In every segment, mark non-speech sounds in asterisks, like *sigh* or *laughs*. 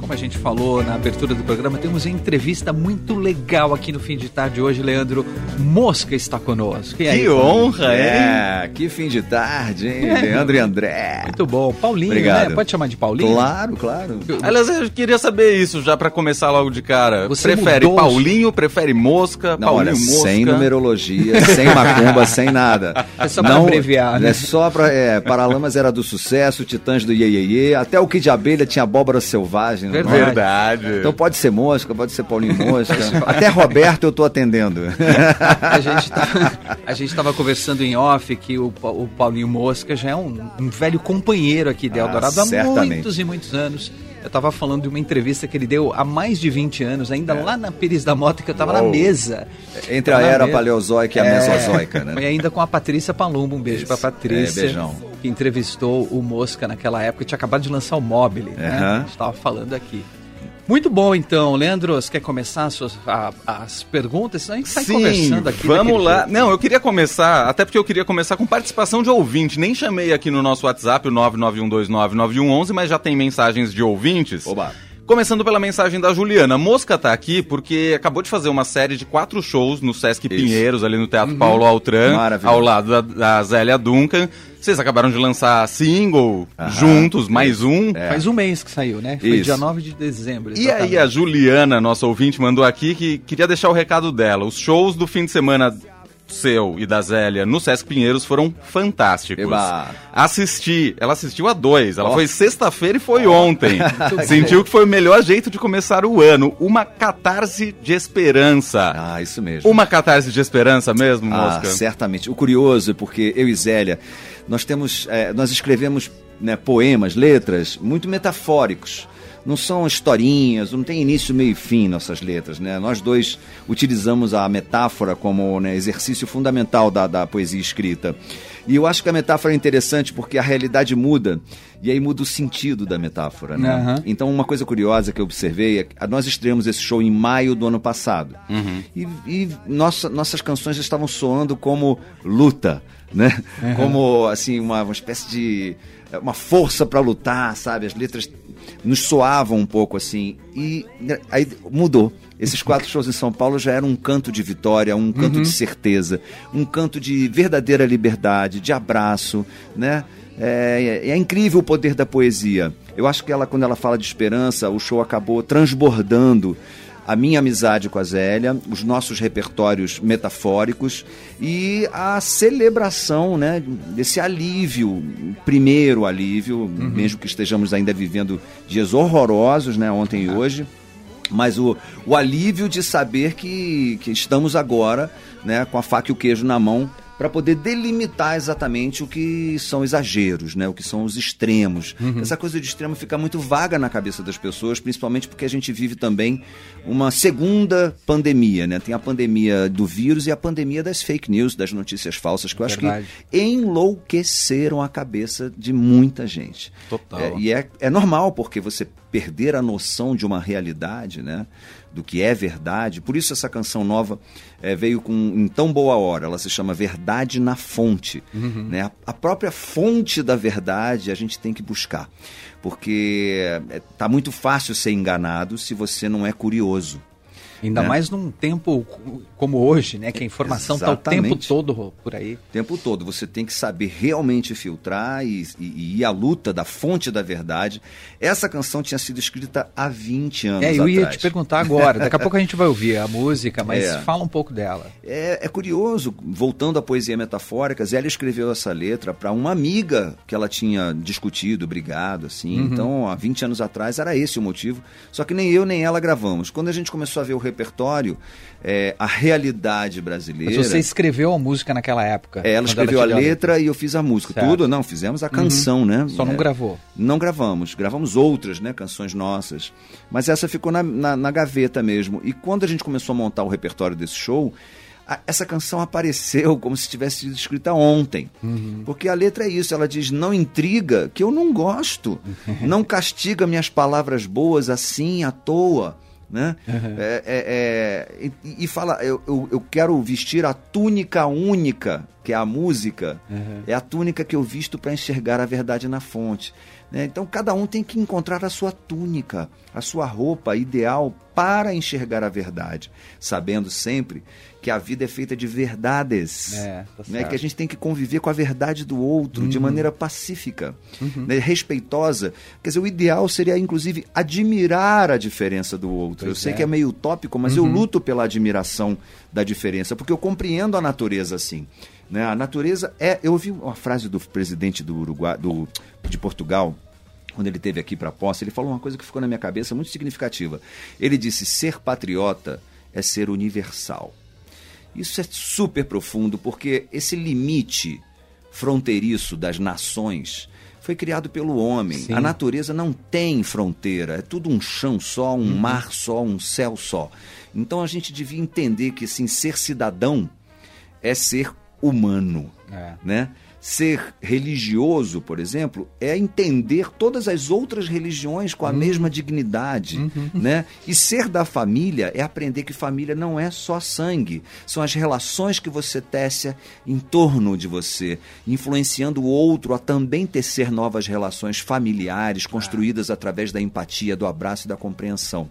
como a gente falou na abertura do programa, temos uma entrevista muito legal aqui no fim de tarde hoje. Leandro Mosca está conosco. E aí, que honra, é, hein? Que fim de tarde, hein? É. Leandro e André. Muito bom. Paulinho, Obrigado. né? Pode chamar de Paulinho? Claro, claro. Aliás, eu queria saber isso já para começar logo de cara. Você prefere mudou... Paulinho, prefere Mosca, Não, Paulinho olha, Mosca? Sem numerologia, sem macumba, sem nada. *laughs* É só pra Não, abreviar, né? É só pra... É, Paralamas era do sucesso, Titãs do Iê, até o Kid Abelha tinha abóbora selvagem. Verdade. Verdade. Então pode ser Mosca, pode ser Paulinho Mosca. Até Roberto eu tô atendendo. a gente tá, a gente estava conversando em off que o, o Paulinho Mosca já é um, um velho companheiro aqui de ah, Eldorado ah, há muitos e muitos anos. Eu estava falando de uma entrevista que ele deu há mais de 20 anos, ainda é. lá na Pires da Mota, que eu estava na mesa. Entre a era paleozoica e a é, mesozoica, né? Foi ainda com a Patrícia Palumbo. Um beijo para Patrícia. É, beijão. Que entrevistou o Mosca naquela época, tinha acabado de lançar o Mobile, né? A gente estava falando aqui. Muito bom, então. Leandro, você quer começar as, suas, a, as perguntas? A gente sai Sim, conversando aqui. Vamos lá. Jeito. Não, eu queria começar, até porque eu queria começar com participação de ouvinte. Nem chamei aqui no nosso WhatsApp, o 991299111, mas já tem mensagens de ouvintes. Oba. Começando pela mensagem da Juliana. Mosca tá aqui porque acabou de fazer uma série de quatro shows no Sesc Isso. Pinheiros, ali no Teatro uhum. Paulo Altran, ao lado da, da Zélia Duncan. Vocês acabaram de lançar single Aham, juntos, mais um. É. Faz um mês que saiu, né? Foi Isso. dia 9 de dezembro. Exatamente. E aí a Juliana, nossa ouvinte, mandou aqui que queria deixar o recado dela. Os shows do fim de semana seu e da Zélia no Sesc Pinheiros foram fantásticos. Eba. Assisti, ela assistiu a dois. Ela oh. foi sexta-feira e foi oh. ontem. *laughs* Sentiu que foi o melhor jeito de começar o ano. Uma catarse de esperança. Ah, isso mesmo. Uma catarse de esperança mesmo, ah, Mosca? Certamente. O curioso é porque eu e Zélia, nós temos, é, nós escrevemos né, poemas, letras muito metafóricos não são historinhas, não tem início, meio e fim nossas letras, né? Nós dois utilizamos a metáfora como né, exercício fundamental da, da poesia escrita. E eu acho que a metáfora é interessante porque a realidade muda e aí muda o sentido da metáfora, né? Uhum. Então, uma coisa curiosa que eu observei é que nós estreamos esse show em maio do ano passado. Uhum. E, e nossa, nossas canções estavam soando como luta, né? Uhum. Como, assim, uma, uma espécie de... uma força para lutar, sabe? As letras nos soavam um pouco assim. E aí mudou. Esses quatro shows em São Paulo já eram um canto de vitória, um canto uhum. de certeza, um canto de verdadeira liberdade, de abraço, né? É, é, incrível o poder da poesia. Eu acho que ela, quando ela fala de esperança, o show acabou transbordando a minha amizade com a Zélia, os nossos repertórios metafóricos e a celebração né, desse alívio, primeiro alívio, uhum. mesmo que estejamos ainda vivendo dias horrorosos, né, ontem e hoje, mas o, o alívio de saber que, que estamos agora né, com a faca e o queijo na mão para poder delimitar exatamente o que são exageros, né? o que são os extremos. Uhum. Essa coisa de extremo fica muito vaga na cabeça das pessoas, principalmente porque a gente vive também uma segunda pandemia. Né? Tem a pandemia do vírus e a pandemia das fake news, das notícias falsas, que eu Verdade. acho que enlouqueceram a cabeça de muita gente. Total. É, e é, é normal, porque você perder a noção de uma realidade, né? Do que é verdade. Por isso essa canção nova é, veio com em tão boa hora. Ela se chama Verdade na Fonte. Uhum. Né? A, a, própria fonte da verdade a gente tem que buscar, porque está é, muito fácil ser enganado se você não é curioso. Ainda né? mais num tempo como hoje, né? Que a informação está o tempo todo por aí. O tempo todo. Você tem que saber realmente filtrar e, e, e, ir à luta da fonte da verdade. Essa canção tinha sido escrita há 20 anos É, eu atrás. ia te perguntar agora. Daqui a *laughs* pouco a gente vai ouvir a música, mas é. fala um pouco dela. É, é curioso, voltando à poesia metafórica, Zélia escreveu essa letra para uma amiga que ela tinha discutido, brigado, assim. Uhum. Então, há 20 anos atrás era esse o motivo. Só que nem eu nem ela gravamos. Quando a gente começou a ver o repertório, é, a realidade brasileira. Mas você escreveu a música naquela época? É, ela escreveu ela a letra e eu fiz a música. Certo. Tudo? Não, fizemos a uhum. canção, uhum. né? Só não é, gravou? Não gravamos. Gravamos outras, né? Canções nossas. Mas essa ficou na, na, na gaveta mesmo. E quando a gente começou a montar o repertório desse show, essa canção apareceu como se tivesse sido escrita ontem. Uhum. Porque a letra é isso, ela diz: não intriga, que eu não gosto. *laughs* não castiga minhas palavras boas assim à toa né? Uhum. É, é, é, e, e, fala, eu, eu, eu, quero vestir a túnica única, que é a música, uhum. é a túnica que eu visto para enxergar a verdade na fonte. Né? Então cada um tem que encontrar a sua túnica, a sua roupa ideal para enxergar a verdade, sabendo sempre que a vida é feita de verdades, é, tá né? que a gente tem que conviver com a verdade do outro uhum. de maneira pacífica, uhum. né? respeitosa. Quer dizer, o ideal seria inclusive admirar a diferença do outro. Pois eu sei é. que é meio utópico, mas uhum. eu luto pela admiração da diferença, porque eu compreendo a natureza assim. Né? A natureza é. Eu ouvi uma frase do presidente do Uruguai, do, de Portugal, quando ele teve aqui para a posse, ele falou uma coisa que ficou na minha cabeça muito significativa. Ele disse: ser patriota é ser universal. Isso é super profundo, porque esse limite fronteiriço das nações foi criado pelo homem. Sim. A natureza não tem fronteira, é tudo um chão só, um uhum. mar só, um céu só. Então a gente devia entender que assim, ser cidadão é ser humano, é. né? Ser religioso, por exemplo, é entender todas as outras religiões com a uhum. mesma dignidade, uhum. né? E ser da família é aprender que família não é só sangue, são as relações que você tece em torno de você, influenciando o outro a também tecer novas relações familiares construídas através da empatia, do abraço e da compreensão.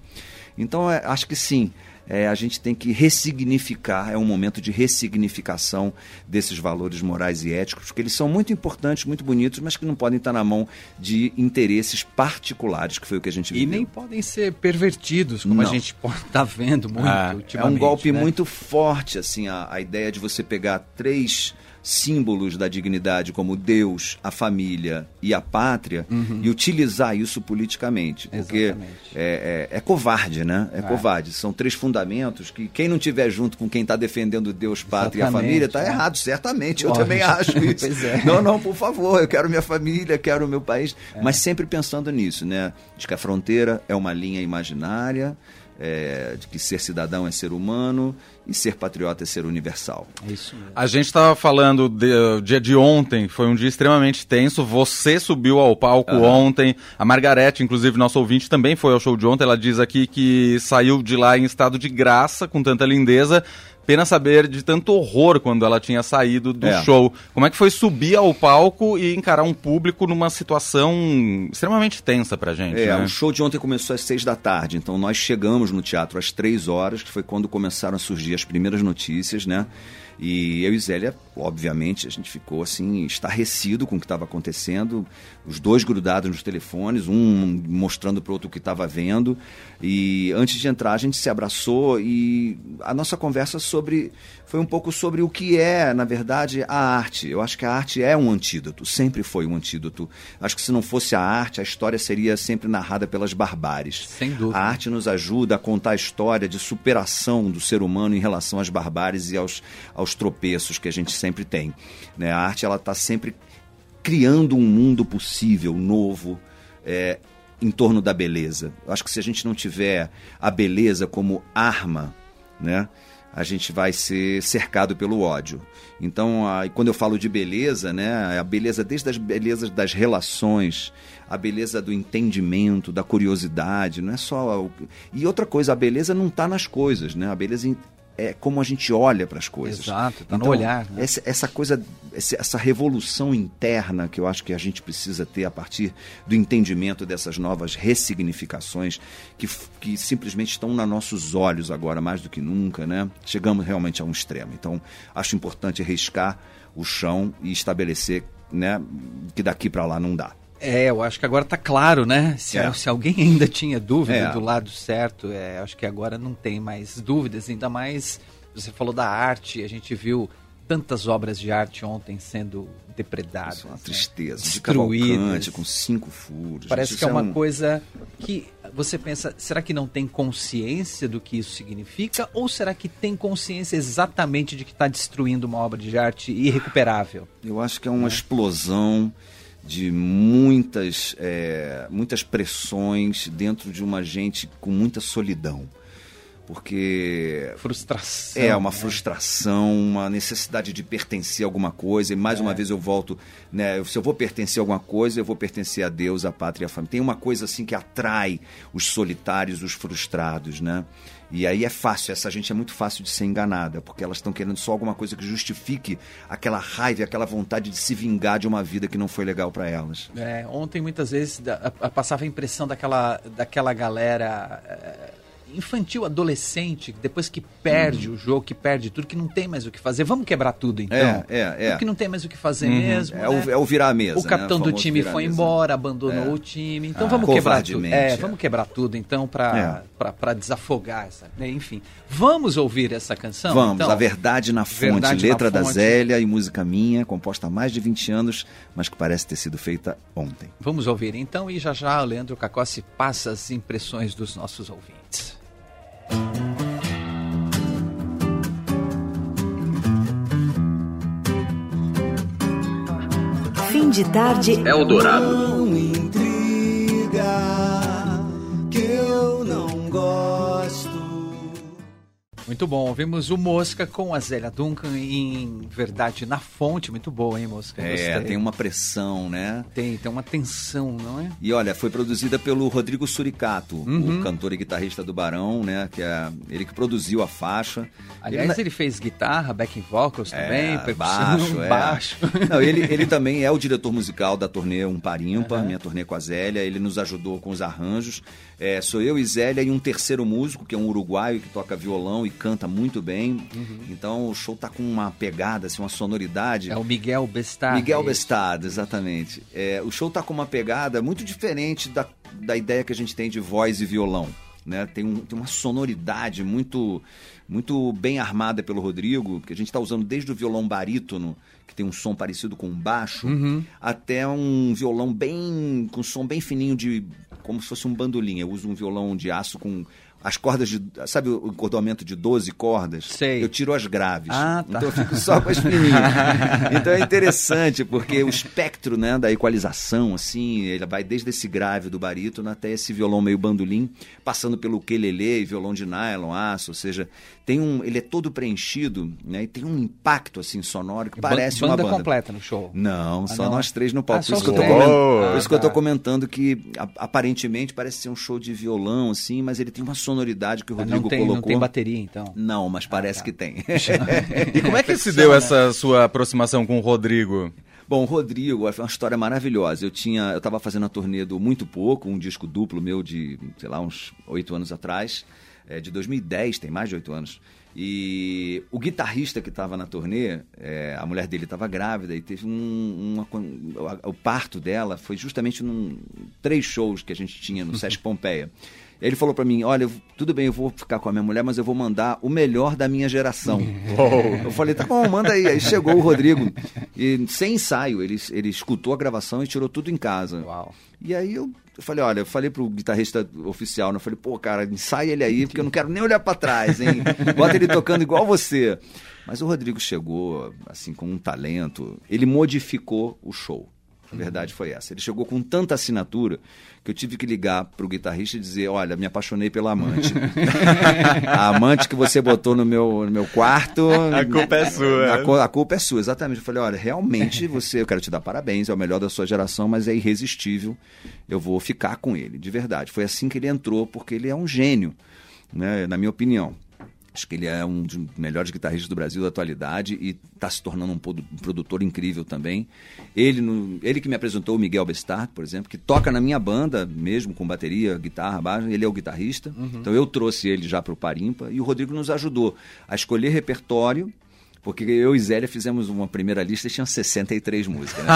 Então, é, acho que sim, é, a gente tem que ressignificar, é um momento de ressignificação desses valores morais e éticos, porque eles são muito importantes, muito bonitos, mas que não podem estar na mão de interesses particulares, que foi o que a gente viu. E nem podem ser pervertidos, como não. a gente *laughs* está vendo muito ah, É um golpe né? muito forte, assim, a, a ideia de você pegar três símbolos da dignidade como Deus, a família e a pátria uhum. e utilizar isso politicamente. Porque é, é, é, covarde, né? É, é, covarde. São três fundamentos que quem não tiver junto com quem está defendendo Deus, pátria Exatamente, e a família está é. errado, certamente. Eu também acho *laughs* isso. É. Não, não, por favor, eu quero minha família, quero o meu país. É. Mas sempre pensando nisso, né? De que a fronteira é uma linha imaginária é, de que ser cidadão é ser humano e ser patriota é ser universal. É isso mesmo. A gente estava falando do dia de ontem, foi um dia extremamente tenso. Você subiu ao palco uhum. ontem. A Margarete, inclusive, nosso ouvinte, também foi ao show de ontem. Ela diz aqui que saiu de lá em estado de graça, com tanta lindeza. Pena saber de tanto horror quando ela tinha saído do é. show. Como é que foi subir ao palco e encarar um público numa situação extremamente tensa pra gente? É, né? o show de ontem começou às seis da tarde, então nós chegamos no teatro às três horas, que foi quando começaram a surgir as primeiras notícias, né? E eu e Zélia, obviamente, a gente ficou assim, estarrecido com o que estava acontecendo, os dois grudados nos telefones, um mostrando para o outro o que estava vendo. E antes de entrar, a gente se abraçou e a nossa conversa sobre foi um pouco sobre o que é, na verdade, a arte. Eu acho que a arte é um antídoto, sempre foi um antídoto. Acho que se não fosse a arte, a história seria sempre narrada pelas barbáries. Sem dúvida. A arte nos ajuda a contar a história de superação do ser humano em relação às barbáries e aos, aos tropeços que a gente sempre tem. Né? A arte ela está sempre criando um mundo possível, novo, é, em torno da beleza. Acho que se a gente não tiver a beleza como arma, né? a gente vai ser cercado pelo ódio. Então, a, quando eu falo de beleza, né, a beleza desde as belezas das relações, a beleza do entendimento, da curiosidade, não é só. E outra coisa, a beleza não está nas coisas, né? A beleza é como a gente olha para as coisas. Exato, está então, no olhar. Né? Essa, essa, coisa, essa revolução interna que eu acho que a gente precisa ter a partir do entendimento dessas novas ressignificações que, que simplesmente estão nos nossos olhos agora, mais do que nunca, né? Chegamos realmente a um extremo. Então, acho importante riscar o chão e estabelecer né, que daqui para lá não dá. É, eu acho que agora está claro, né? Se, é. se, alguém ainda tinha dúvida é. do lado certo, é, acho que agora não tem mais dúvidas, ainda mais você falou da arte, a gente viu tantas obras de arte ontem sendo depredadas. Isso é uma né? tristeza, né? destruídas, de com cinco furos. Parece que é, é uma um... coisa que você pensa, será que não tem consciência do que isso significa? Ou será que tem consciência exatamente de que está destruindo uma obra de arte irrecuperável? Eu acho que é uma é. explosão de muitas, é, muitas pressões dentro de uma gente com muita solidão. Porque frustração é uma né? frustração uma necessidade de pertencer a alguma coisa e mais é. uma vez eu volto né se eu vou pertencer a alguma coisa eu vou pertencer a Deus a pátria e a família tem uma coisa assim que atrai os solitários os frustrados né e aí é fácil, essa gente é muito fácil de ser enganada, porque elas estão querendo só alguma coisa que justifique aquela raiva, aquela vontade de se vingar de uma vida que não foi legal para elas. É, ontem muitas vezes a, a, passava a impressão daquela, daquela galera. Infantil, adolescente, depois que perde uhum. o jogo, que perde tudo, que não tem mais o que fazer. Vamos quebrar tudo então. É, é, é. Porque não tem mais o que fazer uhum. mesmo. É, né? o, é o virar a mesa. O capitão né? do time foi embora, abandonou é. o time. Então ah, vamos quebrar tudo. É, é, vamos quebrar tudo então para é. desafogar essa. Né? Enfim. Vamos ouvir essa canção? Vamos, então? A Verdade na Fonte, Verdade letra na da Zélia e música minha, composta há mais de 20 anos, mas que parece ter sido feita ontem. Vamos ouvir então e já já o Leandro Cacossi passa as impressões dos nossos ouvintes. Fim de tarde. Eldorado. Muito bom. Vimos o Mosca com a Zélia Duncan em Verdade na Fonte. Muito boa, hein, Mosca? É, Gostei. tem uma pressão, né? Tem, tem uma tensão, não é? E olha, foi produzida pelo Rodrigo Suricato, uhum. o cantor e guitarrista do Barão, né? Que é ele que produziu a faixa. Aliás, ele, ele fez guitarra, backing vocals é, também, é, baixo, é. baixo. *laughs* Não, ele, ele também é o diretor musical da turnê Um Parimpa, uhum. minha turnê com a Zélia. Ele nos ajudou com os arranjos. É, sou eu e Zélia e um terceiro músico, que é um uruguaio que toca violão e canta muito bem. Uhum. Então o show tá com uma pegada, assim, uma sonoridade. É o Miguel Bestard. Miguel é exatamente. É, o show tá com uma pegada muito diferente da, da ideia que a gente tem de voz e violão. Né? Tem, um, tem uma sonoridade muito muito bem armada pelo Rodrigo, que a gente está usando desde o violão barítono, que tem um som parecido com um baixo, uhum. até um violão bem com som bem fininho de como se fosse um bandolim. Eu uso um violão de aço com as cordas de. Sabe o encordoamento de 12 cordas? Sei. Eu tiro as graves. Ah, tá. Então eu fico só com as fininhas. *laughs* então é interessante, porque o espectro né, da equalização, assim, ele vai desde esse grave do barítono até esse violão meio bandolim, passando pelo quelele e violão de nylon, aço, ou seja, tem um. Ele é todo preenchido, né? E tem um impacto assim sonoro que parece banda uma banda. completa no show. Não, ah, só não. nós três no palco. Ah, por isso, que eu, tô comentando, por isso que eu tô comentando que aparentemente parece ser um show de violão, assim, mas ele tem uma sonoridade que o Rodrigo não tem, colocou. Não tem bateria, então? Não, mas parece ah, tá. que tem. *laughs* e como é que se deu essa sua aproximação com o Rodrigo? Bom, o Rodrigo foi uma história maravilhosa. Eu tinha, eu estava fazendo a turnê do Muito Pouco, um disco duplo meu de, sei lá, uns oito anos atrás, é, de 2010, tem mais de oito anos. E o guitarrista que estava na turnê, é, a mulher dele estava grávida e teve um, uma, o parto dela foi justamente num três shows que a gente tinha no Sesc Pompeia. Ele falou para mim: Olha, tudo bem, eu vou ficar com a minha mulher, mas eu vou mandar o melhor da minha geração. *laughs* eu falei: Tá bom, manda aí. Aí chegou o Rodrigo, e sem ensaio, ele, ele escutou a gravação e tirou tudo em casa. Uau. E aí eu, eu falei: Olha, eu falei pro guitarrista oficial, né? eu falei: Pô, cara, ensaia ele aí, porque eu não quero nem olhar para trás, hein? Bota ele tocando igual você. Mas o Rodrigo chegou, assim, com um talento, ele modificou o show. A verdade foi essa. Ele chegou com tanta assinatura que eu tive que ligar para o guitarrista e dizer: Olha, me apaixonei pela amante. *laughs* a amante que você botou no meu, no meu quarto. A culpa é sua. A, a, culpa é sua, exatamente. Eu falei: Olha, realmente você, eu quero te dar parabéns, é o melhor da sua geração, mas é irresistível. Eu vou ficar com ele, de verdade. Foi assim que ele entrou, porque ele é um gênio, né, na minha opinião. Acho que ele é um dos melhores guitarristas do Brasil da atualidade e está se tornando um produtor incrível também. Ele, no, ele que me apresentou o Miguel Bestard, por exemplo, que toca na minha banda, mesmo com bateria, guitarra, baixo, ele é o guitarrista. Uhum. Então eu trouxe ele já para o Parimpa e o Rodrigo nos ajudou a escolher repertório porque eu e Zélia fizemos uma primeira lista e tinha 63 músicas, né?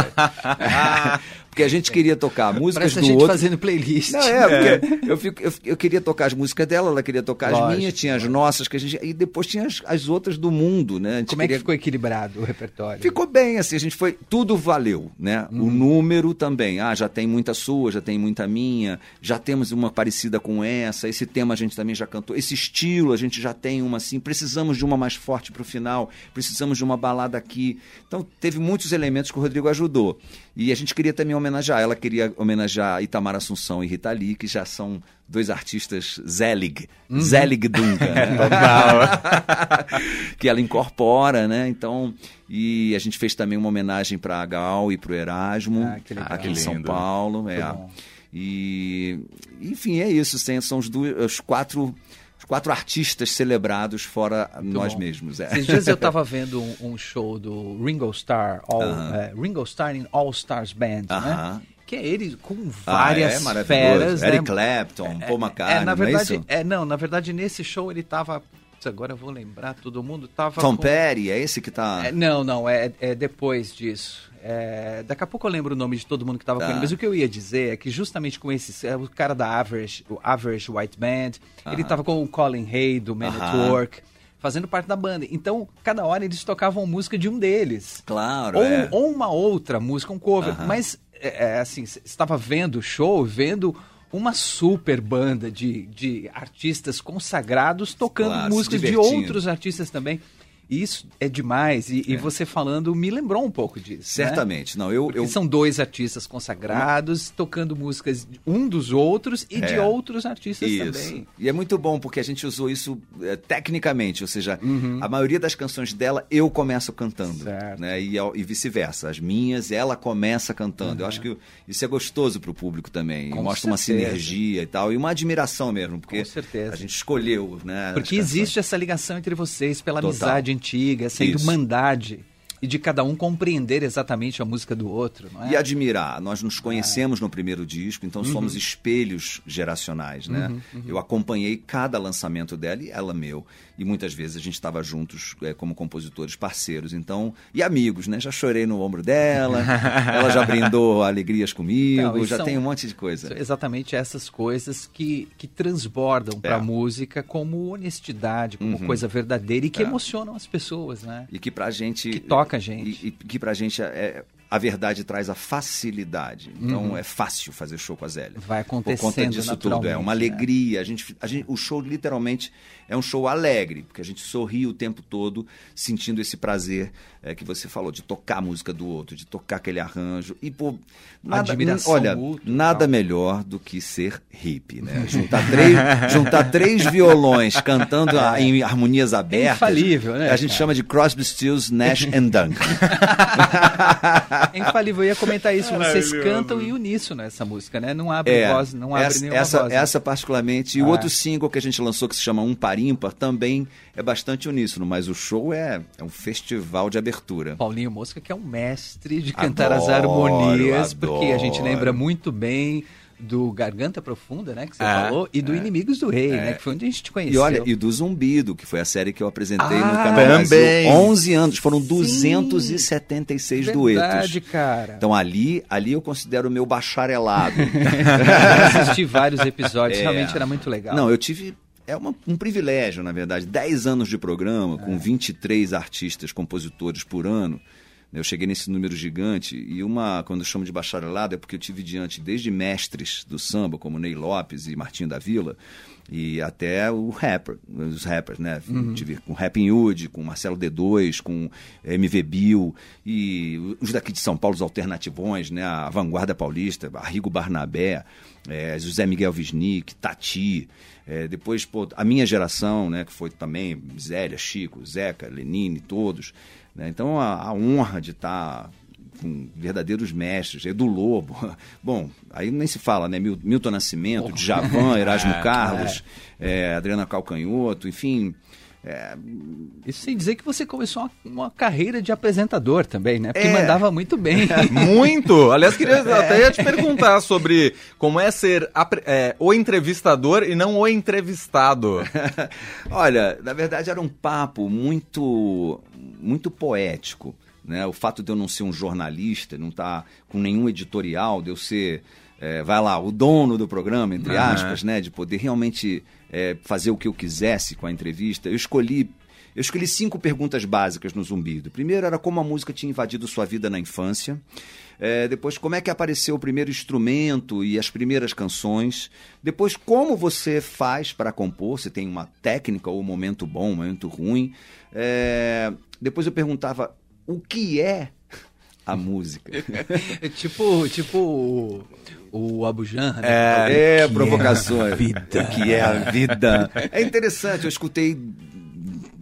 *laughs* porque a gente queria tocar músicas Parece do a gente outro. fazendo playlist. Não, é, porque é. Eu, fico, eu, eu, queria tocar as músicas dela, ela queria tocar Lógico. as minhas, tinha as nossas, que a gente. E depois tinha as, as outras do mundo, né? Como queria... é que ficou equilibrado o repertório? Ficou bem, assim, a gente foi. Tudo valeu, né? Uhum. O número também. Ah, já tem muita sua, já tem muita minha, já temos uma parecida com essa, esse tema a gente também já cantou, esse estilo a gente já tem uma assim, precisamos de uma mais forte para o final, precisamos de uma balada aqui. Então teve muitos elementos que o Rodrigo ajudou. E a gente queria também homenagear. Ela queria homenagear Itamar Assunção e Rita Lee, que já são dois artistas Zelig, uhum. Zelig Duncan, né? *laughs* *laughs* que ela incorpora, né? Então, e a gente fez também uma homenagem para a Gal e para o Erasmo, ah, aqui em São Paulo. É. E, enfim, é isso. São os, dois, os quatro quatro artistas celebrados fora Muito nós bom. mesmos. É. Esses dias eu estava *laughs* vendo um, um, show do Ringo Starr, All, uh -huh. é, Ringo Starr in All Stars Band, uh -huh. né? Que é ele com várias ah, é feras. Eric né? Clapton, Paul McCartney, é, na verdade, é, é, não, na verdade nesse show ele estava agora eu vou lembrar, todo mundo tava. Tom com... Perry, é esse que tá. É, não, não, é, é depois disso. É, daqui a pouco eu lembro o nome de todo mundo que estava tá. com ele, mas o que eu ia dizer é que justamente com esse, é, o cara da Average, o Average White Band, uh -huh. ele estava com o Colin Hay do Man uh -huh. at Work fazendo parte da banda. Então, cada hora eles tocavam música de um deles. Claro. Ou, é. ou uma outra música, um cover. Uh -huh. Mas, é, é assim, estava vendo o show, vendo uma super banda de, de artistas consagrados tocando claro, músicas de outros artistas também. Isso é demais. E, é. e, você falando me lembrou um pouco disso. Né? Certamente. Né? Não, eu, eu... São dois artistas consagrados, tocando músicas um dos outros e é. de outros artistas isso. também. E é muito bom, porque a gente usou isso é, tecnicamente. Ou seja, uhum. a maioria das canções dela eu começo cantando. Certo. Né? E, e vice-versa. As minhas, ela começa cantando. Uhum. Eu acho que isso é gostoso para o público também. Com mostra certeza. uma sinergia e tal. E uma admiração mesmo. Porque Com certeza. a gente escolheu. Né, porque existe essa ligação entre vocês pela Total. amizade antiga, essa Isso. irmandade e de cada um compreender exatamente a música do outro. É? E admirar. Nós nos conhecemos é. no primeiro disco, então uhum. somos espelhos geracionais, né? Uhum, uhum. Eu acompanhei cada lançamento dela e ela meu. E muitas vezes a gente estava juntos é, como compositores parceiros, então e amigos, né? Já chorei no ombro dela, *laughs* ela já brindou alegrias comigo, então, já são, tem um monte de coisa. Exatamente essas coisas que, que transbordam para a é. música como honestidade, como uhum. coisa verdadeira e que é. emocionam as pessoas, né? E que pra gente que toca a gente. E, e que pra gente é a verdade traz a facilidade. Então uhum. é fácil fazer show com a Zélia. Vai acontecendo Por conta disso tudo. É uma alegria. Né? A, gente, a gente, o show literalmente é um show alegre, porque a gente sorri o tempo todo sentindo esse prazer é, que você falou, de tocar a música do outro, de tocar aquele arranjo. E, pô, nada, Admiração olha, nada tal. melhor do que ser hippie, né? *laughs* Juntar três, juntar três violões cantando é. em harmonias abertas. É infalível, né? A gente cara? chama de Crosby, Stills, Nash and Duncan. *laughs* é *laughs* infalível. Eu ia comentar isso. Vocês cantam em uníssono essa música, né? Não abre é, voz, não abre essa, nenhuma essa, voz. Né? Essa particularmente. E ah. o outro single que a gente lançou que se chama Um Par Ímpar também é bastante uníssono, mas o show é, é um festival de abertura. Paulinho Mosca que é um mestre de cantar adoro, as harmonias, adoro. porque a gente lembra muito bem do Garganta Profunda, né, que você é, falou, e do é, Inimigos do Rei, é. né, que foi onde a gente te conheceu. E olha, e do Zumbido, que foi a série que eu apresentei ah, no canal também. 11 anos, foram Sim, 276 verdade, duetos. Verdade, cara. Então ali, ali eu considero o meu bacharelado. *laughs* assisti vários episódios, *laughs* é. realmente era muito legal. Não, eu tive é uma, um privilégio, na verdade. 10 anos de programa, com 23 artistas, compositores por ano. Eu cheguei nesse número gigante e uma, quando eu chamo de bacharelado, é porque eu tive diante desde mestres do samba, como Ney Lopes e Martinho da Vila, e até o rapper, os rappers, né? Uhum. Tive com Rapping Hood, com Marcelo D2, com MV Bill, e os daqui de São Paulo, os alternativões, né? A Vanguarda Paulista, Arrigo Barnabé, é, José Miguel Wisnik, Tati, é, depois pô, a minha geração, né? Que foi também Zélia, Chico, Zeca, Lenine, todos. Né? Então, a, a, honra de estar com verdadeiros mestres, Edu Lobo, *laughs* bom, aí nem se fala, né? Milton Nascimento, oh. Djavan, *laughs* Erasmo é, Carlos, é. É, Adriana Calcanhoto, enfim... É... Isso sem dizer que você começou uma, uma, carreira de apresentador também, né? Porque é... mandava muito bem. *laughs* muito! Aliás, queria é. até ia te perguntar sobre como é ser é, o entrevistador e não o entrevistado. Olha, na verdade era um papo muito muito poético. Né? O fato de eu não ser um jornalista, não estar tá com nenhum editorial, de eu ser, é, vai lá, o dono do programa, entre aspas, uhum. né? de poder realmente é, fazer o que eu quisesse com a entrevista, eu escolhi eu escolhi cinco perguntas básicas no Zumbido. Primeiro era como a música tinha invadido sua vida na infância. É, depois, como é que apareceu o primeiro instrumento e as primeiras canções. Depois, como você faz para compor, se tem uma técnica ou um momento bom, um momento ruim. É, depois eu perguntava o que é *laughs* a música. É *laughs* tipo, tipo o, o Abujan, né? É, é provocações. É vida. que é a vida. É interessante, eu escutei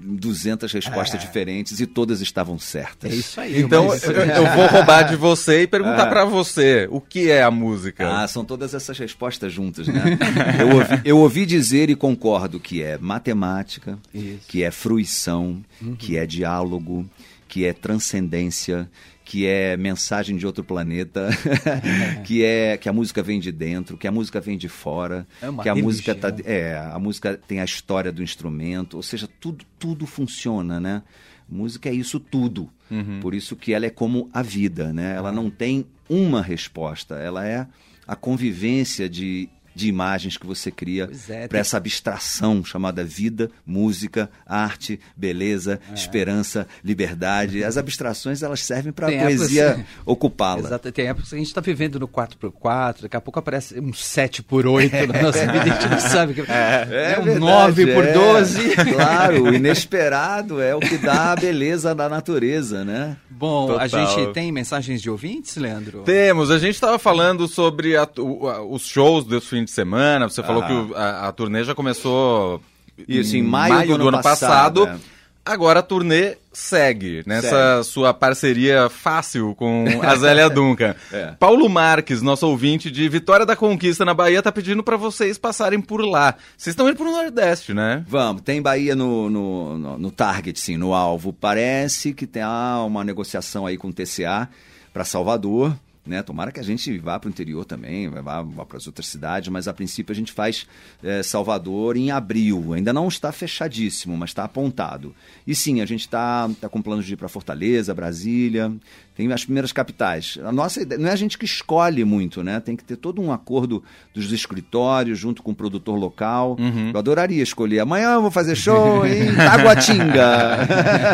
200 respostas é. diferentes e todas estavam certas. É isso aí. Então mas... eu, eu, vou roubar de você e perguntar ah. para você o que é a música. Ah, são todas essas respostas juntas, né? eu, ouvi, eu ouvi dizer e concordo que é matemática, isso. que é fruição, uhum. que é diálogo, que é transcendência, que é mensagem de outro planeta, *laughs* que é que a música vem de dentro, que a música vem de fora, é que a música tá, é, a música tem a história do instrumento, ou seja, tudo tudo funciona, né? Música é isso tudo. Uhum. Por isso que ela é como a vida, né? Ela não tem uma resposta, ela é a convivência de de imagens que você cria é, para essa abstração chamada vida, música, arte, beleza, é. esperança, liberdade. As abstrações elas servem para a poesia ocupá-la. Exato, tem épocas que a gente está vivendo no 4x4, daqui a pouco aparece um 7x8 na nossa vida, a gente não sabe que é, é, é um verdade, 9x12. É. Claro, o *laughs* inesperado é o que dá a beleza da natureza, né? Bom, Total. a gente tem mensagens de ouvintes, Leandro? Temos, a gente estava falando sobre a, o, a, os shows dos fins de semana. Você falou que o, a, a, turnê já começou Isso, em maio, maio do, ano, do ano passado. passado. É. Agora a turnê segue nessa segue. sua parceria fácil com a Zélia *laughs* Duncan. é. Paulo Marques, nosso ouvinte de Vitória da Conquista na Bahia, tá pedindo para vocês passarem por lá. Vocês estão indo pro Nordeste, né? Vamos, tem Bahia no, no, no, no target, sim, no alvo. Parece que tem ah, uma negociação aí com o TCA para Salvador. Né? Tomara que a gente vá para o interior também, vá, vá para as outras cidades, mas a princípio a gente faz é, Salvador em abril. Ainda não está fechadíssimo, mas está apontado. E sim, a gente está tá com planos de ir para Fortaleza, Brasília, tem as primeiras capitais. A nossa ideia, não é a gente que escolhe muito, né? Tem que ter todo um acordo dos escritórios junto com o produtor local. Uhum. Eu adoraria escolher. Amanhã eu vou fazer show em *laughs* Taguatinga.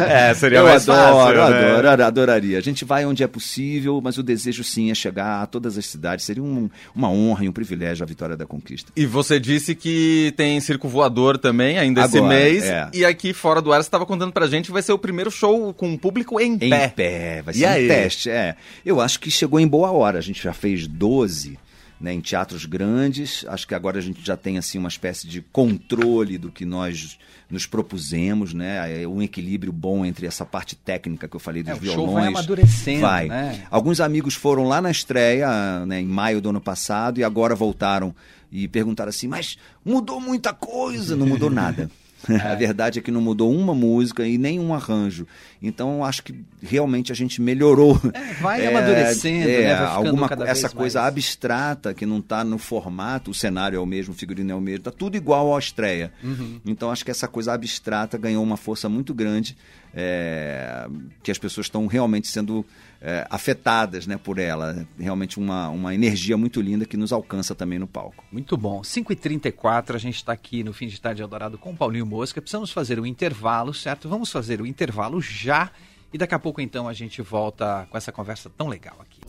é, seria eu mais adoro, fácil, eu né? adoro, adoraria. A gente vai onde é possível, mas o desejo sim é chegar a todas as cidades. Seria um, uma honra e um privilégio a vitória da conquista. E você disse que tem circo voador também ainda Agora, esse mês. É. E aqui fora do ar você estava contando pra gente que vai ser o primeiro show com o público em, em pé. Pé, vai ser e aí? Teste, é. Eu acho que chegou em boa hora. A gente já fez 12 né, em teatros grandes. Acho que agora a gente já tem assim uma espécie de controle do que nós nos propusemos, né? Um equilíbrio bom entre essa parte técnica que eu falei dos é, violões. O show vai amadurecendo, vai. Né? Alguns amigos foram lá na estreia, né, em maio do ano passado, e agora voltaram e perguntaram assim: mas mudou muita coisa? Não mudou nada. *laughs* É. *laughs* A verdade é que não mudou uma música e nem um arranjo. Então acho que realmente a gente melhorou. É, vai *laughs* é, amadurecendo, é, né? vai alguma essa coisa mais. abstrata que não está no formato, o cenário é o mesmo, o figurino é o mesmo, está tudo igual à estreia. Uhum. Então acho que essa coisa abstrata ganhou uma força muito grande, é, que as pessoas estão realmente sendo é, afetadas né, por ela. Realmente uma, uma energia muito linda que nos alcança também no palco. Muito bom. 5h34, a gente está aqui no Fim de Tarde Eldorado com Paulinho Mosca. Precisamos fazer o um intervalo, certo? Vamos fazer o intervalo já. E daqui a pouco, então, a gente volta com essa conversa tão legal aqui.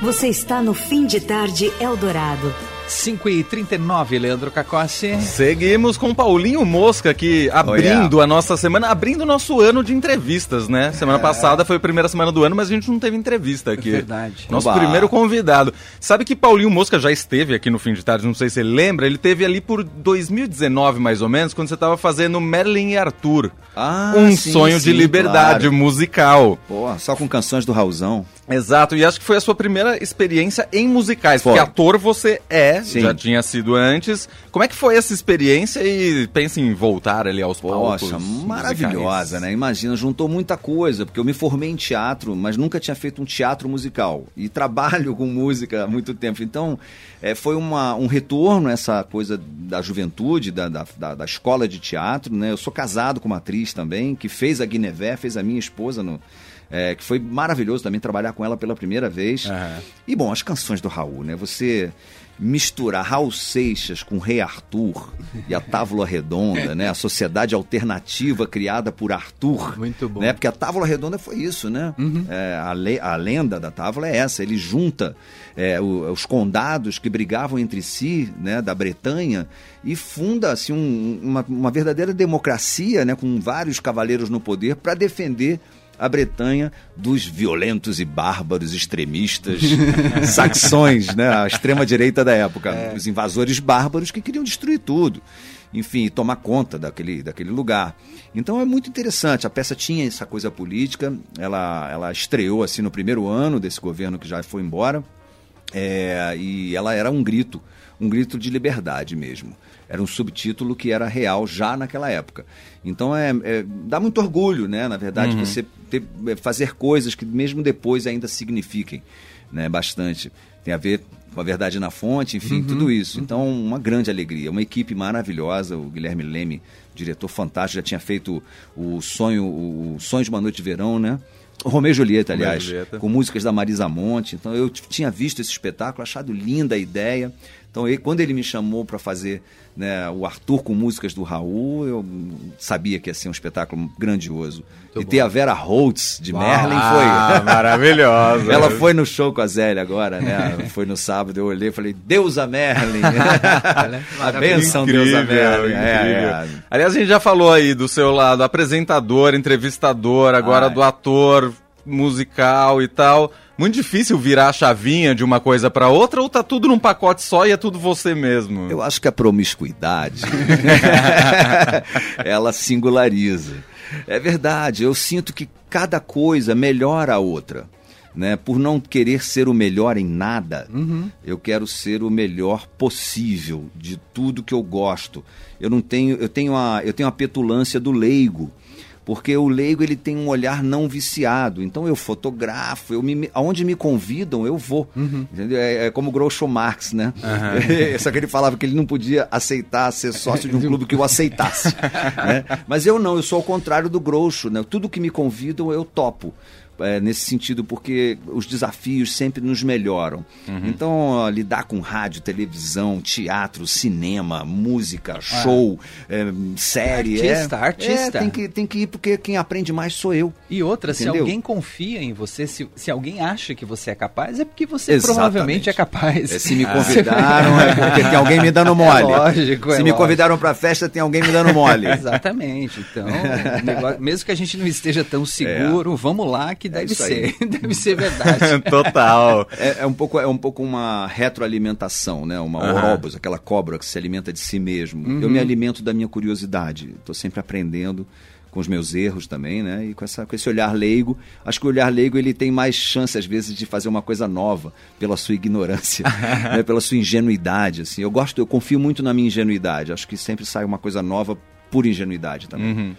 Você está no Fim de Tarde Eldorado. 5h39, Leandro Cacossi. Seguimos com Paulinho Mosca aqui, abrindo a nossa semana, abrindo o nosso ano de entrevistas, né? Semana é. passada foi a primeira semana do ano, mas a gente não teve entrevista aqui. É verdade. Nosso Oba. primeiro convidado. Sabe que Paulinho Mosca já esteve aqui no Fim de Tarde, não sei se você lembra, ele teve ali por 2019, mais ou menos, quando você estava fazendo Merlin e Arthur. Ah, um sim, sonho sim, de liberdade claro. musical. Pô, só com canções do Raulzão. Exato, e acho que foi a sua primeira experiência em musicais, foi. porque ator você é, Sim. já tinha sido antes. Como é que foi essa experiência e pensa em voltar ali aos palcos? Poxa, maravilhosa, né? Imagina, juntou muita coisa, porque eu me formei em teatro, mas nunca tinha feito um teatro musical. E trabalho com música há muito tempo. Então, é, foi uma, um retorno essa coisa da juventude, da, da, da, da escola de teatro, né? Eu sou casado com uma atriz também, que fez a Guinevé, fez a minha esposa no é, que foi maravilhoso também trabalhar com ela pela primeira vez. Uhum. E bom, as canções do Raul, né? Você misturar Raul Seixas com Rei Arthur e a Távola Redonda, né? A sociedade alternativa criada por Arthur. Muito bom. Né? Porque a Távola Redonda foi isso, né? Uhum. É, a, le a, lenda da Távola é essa. Ele junta é, o, os condados que brigavam entre si, né? Da Bretanha e funda assim, um, uma, uma verdadeira democracia, né? Com vários cavaleiros no poder para defender a Bretanha dos violentos e bárbaros extremistas *laughs* saxões, né? A extrema-direita da época. É. Os invasores bárbaros que queriam destruir tudo. Enfim, tomar conta daquele, daquele lugar. Então é muito interessante. A peça tinha essa coisa política. Ela, ela estreou assim no primeiro ano desse governo que já foi embora. É, e ela era um grito, um grito de liberdade mesmo. Era um subtítulo que era real já naquela época. Então é, é dá muito orgulho, né? Na verdade, uhum. você ter, é, fazer coisas que mesmo depois ainda signifiquem, né? Bastante. Tem a ver com a verdade na fonte, enfim, uhum. tudo isso. Então, uma grande alegria. Uma equipe maravilhosa, o Guilherme Leme, diretor fantástico, já tinha feito o sonho, o sonho de uma noite de verão, né? Romeu e Julieta, aliás, Julieta. com músicas da Marisa Monte. Então eu tinha visto esse espetáculo, achado linda a ideia. Então ele, quando ele me chamou para fazer né, o Arthur com músicas do Raul, eu sabia que ia ser um espetáculo grandioso. Muito e bom. ter a Vera Holtz de Uau, Merlin foi. Ah, *laughs* maravilhosa. Ela foi no show com a Zélia agora, né? *laughs* Foi no sábado, eu olhei e falei, Deusa Merlin! *laughs* a benção, incrível, Deusa Merlin. É, é. Aliás, a gente já falou aí do seu lado apresentador, entrevistador, agora Ai. do ator musical e tal muito difícil virar a chavinha de uma coisa para outra ou tá tudo num pacote só e é tudo você mesmo? Eu acho que a promiscuidade *laughs* ela singulariza. É verdade, eu sinto que cada coisa melhora a outra. Né? Por não querer ser o melhor em nada, uhum. eu quero ser o melhor possível de tudo que eu gosto. Eu não tenho, eu tenho a, eu tenho a petulância do leigo porque o leigo ele tem um olhar não viciado. Então eu fotografo, eu me, aonde me convidam eu vou. Uhum. É, é, como o Groucho Marx, né? Uhum. *laughs* Só que ele falava que ele não podia aceitar ser sócio de um clube que o aceitasse. *laughs* né? Mas eu não, eu sou ao contrário do Groucho. Né? Tudo que me convidam eu topo é, nesse sentido, porque os desafios sempre nos melhoram. Uhum. Então, ó, lidar com rádio, televisão, teatro, cinema, música, show, é. É, série. Artista, é, artista. É, tem, que, tem que ir, porque quem aprende mais sou eu. E outra, entendeu? se alguém confia em você, se, se alguém acha que você é capaz, é porque você Exatamente. provavelmente é capaz. É, se me convidaram, é porque tem alguém me dando *laughs* mole. lógico, se me lógico. convidaram para festa, tem alguém me dando mole. *laughs* Exatamente. Então, negócio, mesmo que a gente não esteja tão seguro, vamos lá que deve é ser. *laughs* deve ser verdade. *laughs* Total. É, é, um pouco, é um pouco uma retroalimentação, né? Uma uhum. Orobos, aquela cobra que se alimenta de si mesmo. Uhum. Eu me alimento da minha curiosidade. Estou sempre aprendendo com os meus erros também, né? E com, essa, com esse olhar leigo. Acho que o olhar leigo ele tem mais chance, às vezes, de fazer uma coisa nova pela sua ignorância, *laughs* né? pela sua ingenuidade. Assim. Eu gosto, eu confio muito na minha ingenuidade. Acho que sempre sai uma coisa nova por ingenuidade também. Uhum.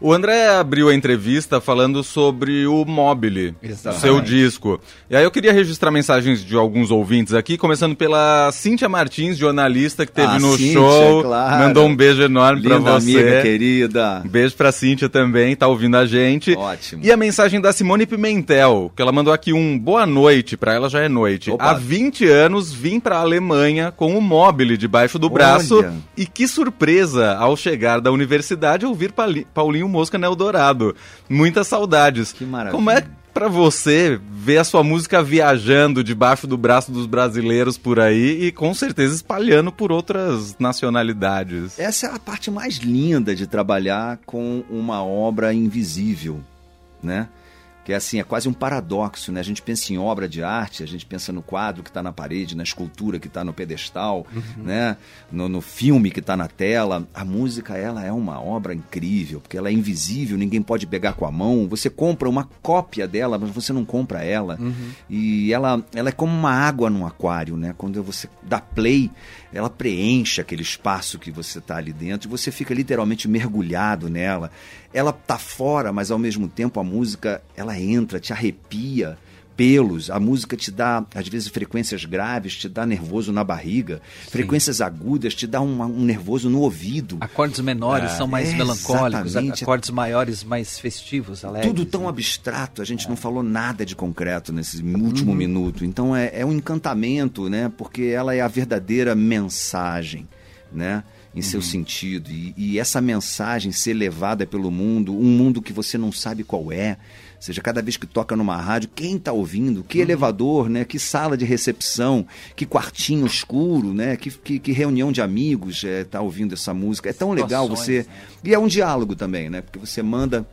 O André abriu a entrevista falando sobre o Mobile, o seu disco. E aí eu queria registrar mensagens de alguns ouvintes aqui, começando pela Cíntia Martins, jornalista que teve ah, no Cíntia, show. Claro. Mandou um beijo enorme pra você. amiga querida. Um beijo pra Cíntia também, tá ouvindo a gente. Ótimo. E a mensagem da Simone Pimentel, que ela mandou aqui um boa noite, pra ela já é noite. Opa. Há 20 anos vim pra Alemanha com o Mobile debaixo do braço. Olha. E que surpresa ao chegar da universidade ouvir Paulinho Paulinho Mosca no Eldorado. Muitas saudades. Que maravilha. Como é para você ver a sua música viajando debaixo do braço dos brasileiros por aí e com certeza espalhando por outras nacionalidades? Essa é a parte mais linda de trabalhar com uma obra invisível, né? Que é assim, é quase um paradoxo, né? A gente pensa em obra de arte, a gente pensa no quadro que está na parede, na escultura que está no pedestal, uhum. né? No, no, filme que está na tela. A música, ela é uma obra incrível, porque ela é invisível, ninguém pode pegar com a mão. Você compra uma cópia dela, mas você não compra ela. Uhum. E ela, ela é como uma água num aquário, né? Quando você dá play, ela preenche aquele espaço que você está ali dentro e você fica literalmente mergulhado nela. Ela tá fora, mas ao mesmo tempo a música ela entra, te arrepia pelos, a música te dá, às vezes, frequências graves, te dá nervoso na barriga, Sim. frequências agudas te dá um, um, nervoso no ouvido. Acordes menores é, são mais é, melancólicos, exatamente. acordes maiores mais festivos, alegres. Tudo tão abstrato, a gente é. não falou nada de concreto nesse último uhum. minuto. Então é, é um encantamento, né? Porque ela é a verdadeira mensagem, né? em seu uhum. sentido. E, e, essa mensagem ser levada pelo mundo, um mundo que você não sabe qual é, ou seja, cada vez que toca numa rádio, quem está ouvindo? Que uhum. elevador, né? Que sala de recepção, que quartinho escuro, né? Que, que, que reunião de amigos está é, ouvindo essa música. É tão legal você. Né? E é um diálogo também, né? Porque você manda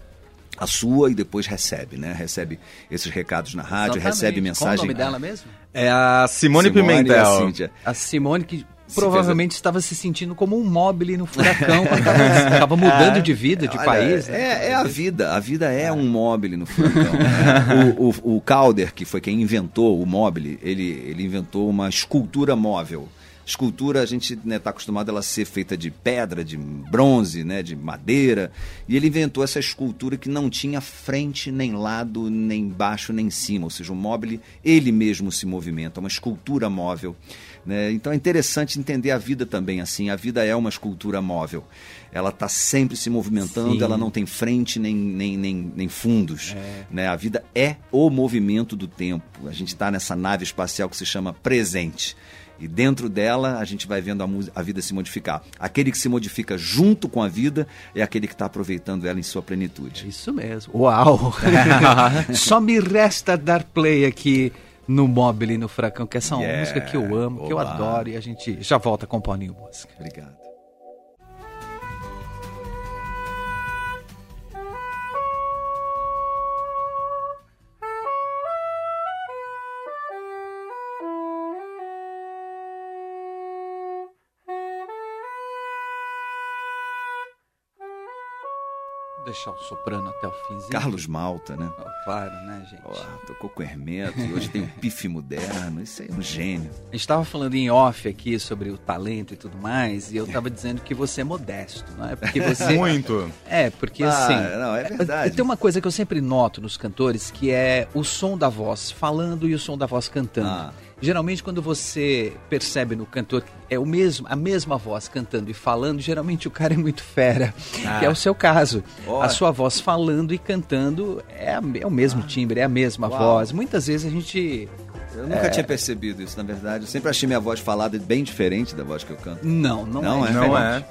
a sua e depois recebe, né? Recebe esses recados na rádio, Exatamente. recebe mensagem. Qual o nome dela mesmo? É a Simone, Simone Pimentel. A, a Simone que provavelmente estava se sentindo como um mobile no furacão, estava *laughs* mudando de vida, de Olha, país. Né? É, é, a vida, a vida é um mobile no furacão. Né? *laughs* o, o, o Calder, que foi quem inventou o mobile, ele, ele inventou uma escultura móvel. Escultura, a gente está né, tá acostumado a ela ser feita de pedra, de bronze, né, de madeira. E ele inventou essa escultura que não tinha frente, nem lado, nem baixo, nem cima. Ou seja, o móvel, ele mesmo se movimenta, uma escultura móvel. Né? Então é interessante entender a vida também assim. A vida é uma escultura móvel. Ela está sempre se movimentando, Sim. ela não tem frente nem, nem, nem, nem fundos. É. Né? A vida é o movimento do tempo. A gente está nessa nave espacial que se chama presente. E dentro dela a gente vai vendo a, a, vida se modificar. Aquele que se modifica junto com a vida é aquele que está aproveitando ela em sua plenitude. É isso mesmo. Uau! *laughs* Só me resta dar play aqui no Mobile no Fracão, que é essa yeah. música que eu amo, Olá. que eu adoro, e a gente já volta com o Paulinho Música. Obrigado. Deixar o soprano até o finzinho. Carlos Malta, né? Oh, claro, né, gente? Oh, tocou com Hermeto e hoje tem um pife moderno. Isso aí é um gênio. A gente estava falando em off aqui sobre o talento e tudo mais, e eu estava dizendo que você é modesto, não é? Porque você. *laughs* Muito. É, porque ah, assim. Não, é verdade. Tem uma coisa que eu sempre noto nos cantores que é o som da voz falando e o som da voz cantando. Ah. Geralmente quando você percebe no cantor é o mesmo, a mesma voz cantando e falando, geralmente o cara é muito fera, ah. que é o seu caso. A sua voz falando e cantando é, a, é o mesmo ah. timbre, é a mesma Uau. voz. Muitas vezes a gente eu nunca é... tinha percebido isso, na verdade. Eu sempre achei minha voz falada bem diferente da voz que eu canto. Não, não, não é. é não é.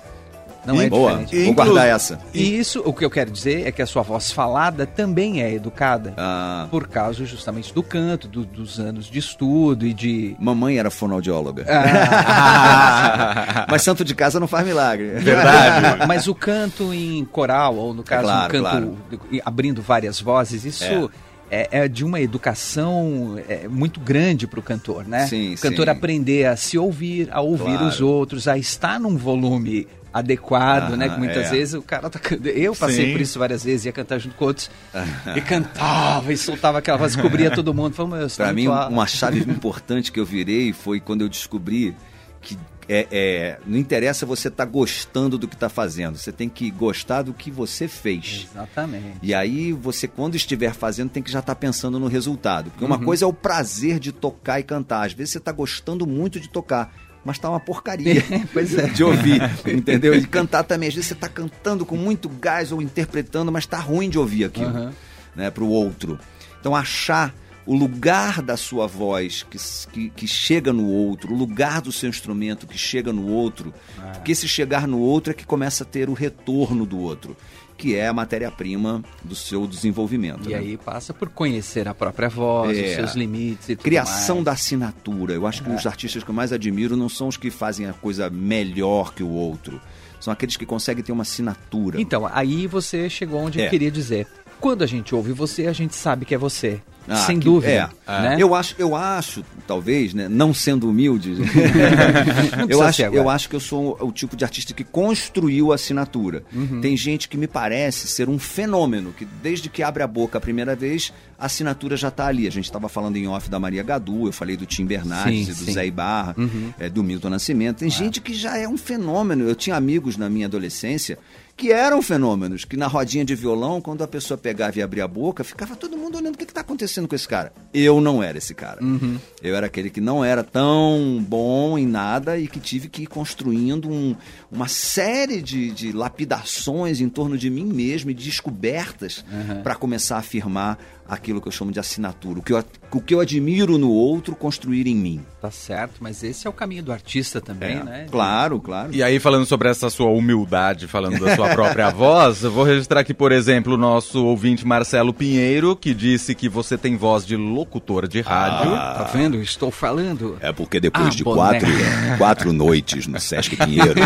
Não e, é boa, diferente. vou guardar essa. E isso, o que eu quero dizer é que a sua voz falada também é educada. Ah. Por causa justamente do canto, do, dos anos de estudo e de. Mamãe era fonoaudióloga. Ah. *laughs* Mas santo de casa não faz milagre. Verdade. *laughs* Mas o canto em coral, ou no caso, é claro, um canto claro. abrindo várias vozes, isso. É é, é de uma educação é, muito grande para o cantor, né? Sim, o cantor sim. aprender a se ouvir, a ouvir claro. os outros, a estar num volume adequado, né? Que muitas é. vezes o cara tá Eu passei Sim. por isso várias vezes, ia cantar junto com outros. *laughs* e cantava e soltava aquela voz, descobria todo mundo. Para mim, uma chave importante que eu virei foi quando eu descobri que é, é, não interessa você estar tá gostando do que está fazendo, você tem que gostar do que você fez. Exatamente. E aí você, quando estiver fazendo, tem que já estar tá pensando no resultado. Porque uhum. uma coisa é o prazer de tocar e cantar. Às vezes você está gostando muito de tocar, mas tá uma porcaria *laughs* pois é. de ouvir, entendeu? E cantar também. Às vezes você está cantando com muito gás ou interpretando, mas tá ruim de ouvir aquilo, uhum. né, para o outro. Então achar o lugar da sua voz que, que, que, chega no outro, o lugar do seu instrumento que chega no outro, é. porque esse chegar no outro é que começa a ter o retorno do outro, que é a matéria-prima do seu desenvolvimento. E né? aí passa por conhecer a própria voz, é. os seus limites e tudo Criação mais. da assinatura. Eu acho que é. os artistas que eu mais admiro não são os que fazem a coisa melhor que o outro. São aqueles que conseguem ter uma assinatura. Então, aí você chegou onde eu é. queria dizer. Quando a gente ouve você, a gente sabe que é você. Ah, Sem que, dúvida. É, né? eu, acho, eu acho, talvez, né, não sendo humilde, *laughs* *laughs* eu, acho, eu acho que eu sou o tipo de artista que construiu a assinatura. Uhum. Tem gente que me parece ser um fenômeno, que desde que abre a boca a primeira vez, a assinatura já está ali. A gente estava falando em off da Maria Gadu, eu falei do Tim Bernardes sim, e do sim. Zé Ibarra, uhum. é, do Milton Nascimento. Tem ah. gente que já é um fenômeno. Eu tinha amigos na minha adolescência que eram fenômenos, que na rodinha de violão, quando a pessoa pegava e abria a boca, ficava todo mundo olhando o que está acontecendo com esse cara. Eu não era esse cara. Uhum. Eu era aquele que não era tão bom em nada e que tive que ir construindo um, uma série de, de, lapidações em torno de mim mesmo e de descobertas uhum. para começar a afirmar aquilo aquilo que eu chamo de assinatura. O que eu, o que eu admiro no outro, construir em mim. Tá certo, mas esse é o caminho do artista também, é, né? Claro, claro. E aí, falando sobre essa sua humildade, falando da sua própria *laughs* voz, eu vou registrar aqui, por exemplo, o nosso ouvinte Marcelo Pinheiro, que disse que você tem voz de locutor de rádio. Ah, tá vendo? Estou falando. É porque depois ah, de quatro, *laughs* quatro noites no Sesc Pinheiro,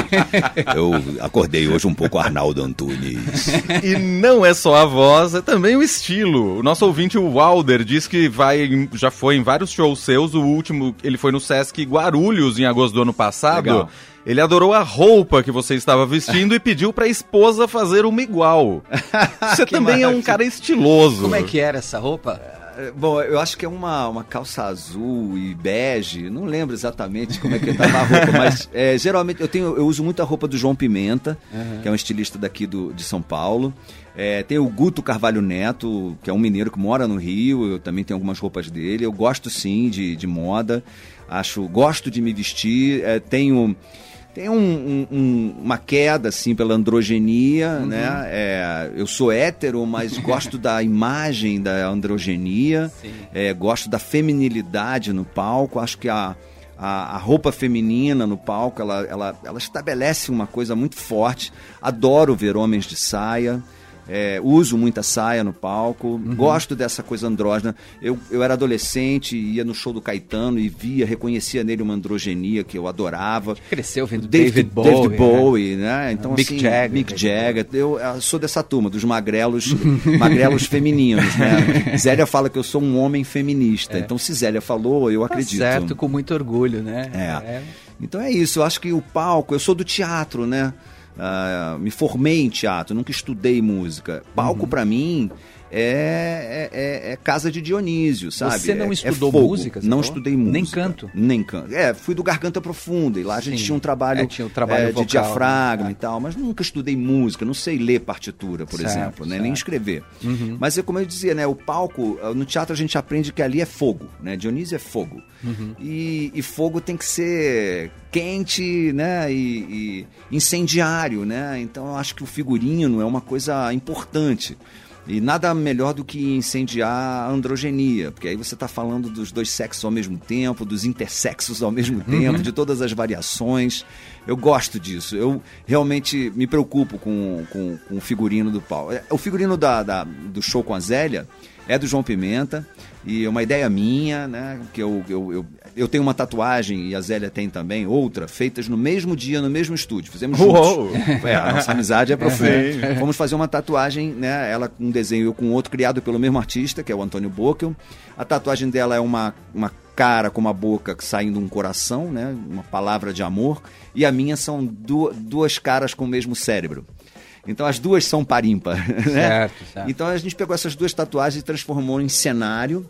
eu acordei hoje um pouco Arnaldo Antunes. E não é só a voz, é também o estilo. O nosso ouvinte, o Walder, diz que vai, já foi em vários shows seus. O último, ele foi foi no Sesc Guarulhos em agosto do ano passado. Legal. Ele adorou a roupa que você estava vestindo e pediu para a esposa fazer uma igual. *laughs* Você também maravilha. é um cara estiloso. Como é que era essa roupa? É, bom, eu acho que é uma, uma calça azul e bege, não lembro exatamente como é que estava a roupa, *laughs* mas é, geralmente eu, tenho, eu uso muito a roupa do João Pimenta, uhum. que é um estilista daqui do, de São Paulo. É, tem o Guto Carvalho Neto, que é um mineiro que mora no Rio, eu também tenho algumas roupas dele. Eu gosto sim de, de moda, acho, gosto de me vestir, é, tenho tem um, um, uma queda assim pela androgenia, uhum. né? É, eu sou hétero, mas *laughs* gosto da imagem da androgenia, é, gosto da feminilidade no palco. Acho que a, a, a, roupa feminina no palco ela, ela, ela estabelece uma coisa muito forte. Adoro ver homens de saia. É, uso muita saia no palco, uhum. gosto dessa coisa andrógena. Eu, eu era adolescente, ia no show do Caetano e via, reconhecia nele uma androgenia que eu adorava. Cresceu vendo David, David Bowie. David né? Bowie, né? né? Então, Mick assim, Jagger. Mick Jagger. Eu, eu, sou dessa turma, dos magrelos, *laughs* magrelos femininos, né? *laughs* Zélia fala que eu sou um homem feminista. É. Então, se Zélia falou, eu tá acredito. certo, com muito orgulho, né? É. é. Então é isso, eu acho que o palco, eu sou do teatro, né? Uh, me formei em teatro, nunca estudei música. Palco uhum. para mim é, é, é, casa de Dionísio, sabe? Você não é, estudou música? Não estudei música. Nem canto? Nem canto. É, fui do Garganta Profunda e lá a gente Sim. tinha um trabalho, é, tinha um trabalho vocal, de diafragma né? e tal, mas nunca estudei música, não sei ler partitura, por certo, exemplo, né? nem escrever. Uhum. Mas é como eu dizia, né? O palco, no teatro a gente aprende que ali é fogo, né? Dionísio é fogo. Uhum. E, e, fogo tem que ser quente, né? E, e incendiário, né? Então eu acho que o figurino é uma coisa importante. E nada melhor do que incendiar a androgenia, porque aí você está falando dos dois sexos ao mesmo tempo, dos intersexos ao mesmo uhum. tempo, de todas as variações. Eu gosto disso. Eu realmente me preocupo com, com, com o figurino do pau. É, o figurino da, da, do show com a Zélia é do João Pimenta. E é uma ideia minha, né? Que eu, eu, eu, eu, tenho uma tatuagem, e a Zélia tem também, outra, feitas no mesmo dia, no mesmo estúdio. Fizemos juntos. É, a nossa amizade é profunda. Fomos fazer uma tatuagem, né? Ela com um desenho, eu com outro, criado pelo mesmo artista, que é o Antônio Bockel. A tatuagem dela é uma, uma cara com uma boca saindo um coração, né? Uma palavra de amor. E a minha são duas caras com o mesmo cérebro. Então as duas são parimpa. *laughs* Né? Certo, certo. Então a gente pegou essas duas tatuagens e transformou em cenário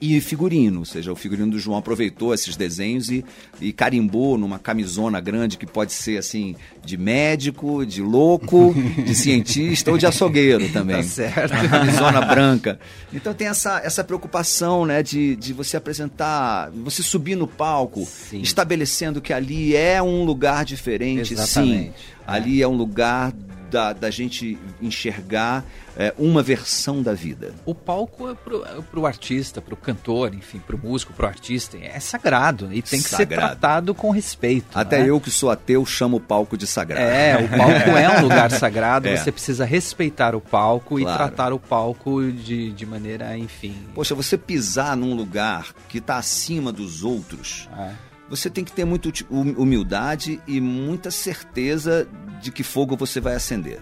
e figurino, ou seja, o figurino do João aproveitou esses desenhos e, e carimbou numa camisona grande que pode ser assim de médico, de louco, *laughs* de cientista ou de açougueiro também. Tá certo. Uma camisona branca. Então tem essa, essa preocupação, né, de, de você apresentar, você subir no palco, Sim. estabelecendo que ali é um lugar diferente, Exatamente. sim. Ali é um lugar da, da gente enxergar é, uma versão da vida. O palco é pro, é pro artista, pro cantor, enfim, pro músico, pro artista, é sagrado e tem que sagrado. ser tratado com respeito. Até né? eu que sou ateu chamo o palco de sagrado. É, o palco é um lugar sagrado, *laughs* é. você precisa respeitar o palco claro. e tratar o palco de, de maneira, enfim... Poxa, você pisar num lugar que está acima dos outros... É você tem que ter muita humildade e muita certeza de que fogo você vai acender.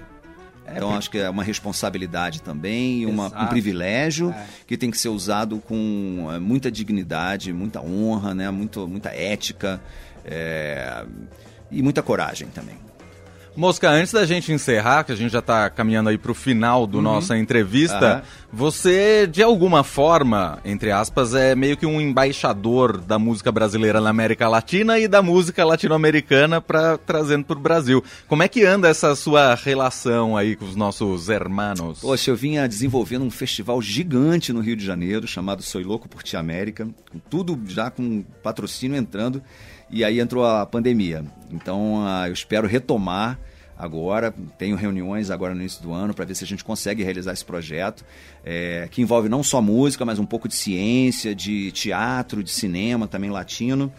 É, então acho que é uma responsabilidade também, uma, um privilégio é. que tem que ser usado com é, muita dignidade, muita honra, né? Muito, muita ética é, e muita coragem também. Mosca, antes da gente encerrar, que a gente já está caminhando aí para o final do uhum. nossa entrevista, uhum. você, de alguma forma, entre aspas, é meio que um embaixador da música brasileira na América Latina e da música latino-americana para trazendo para o Brasil. Como é que anda essa sua relação aí com os nossos hermanos? Poxa, eu vinha desenvolvendo um festival gigante no Rio de Janeiro, chamado Soy Louco por Ti América, tudo já com patrocínio entrando. E aí entrou a pandemia. Então uh, eu espero retomar agora. Tenho reuniões agora no início do ano para ver se a gente consegue realizar esse projeto, é, que envolve não só música, mas um pouco de ciência, de teatro, de cinema também latino.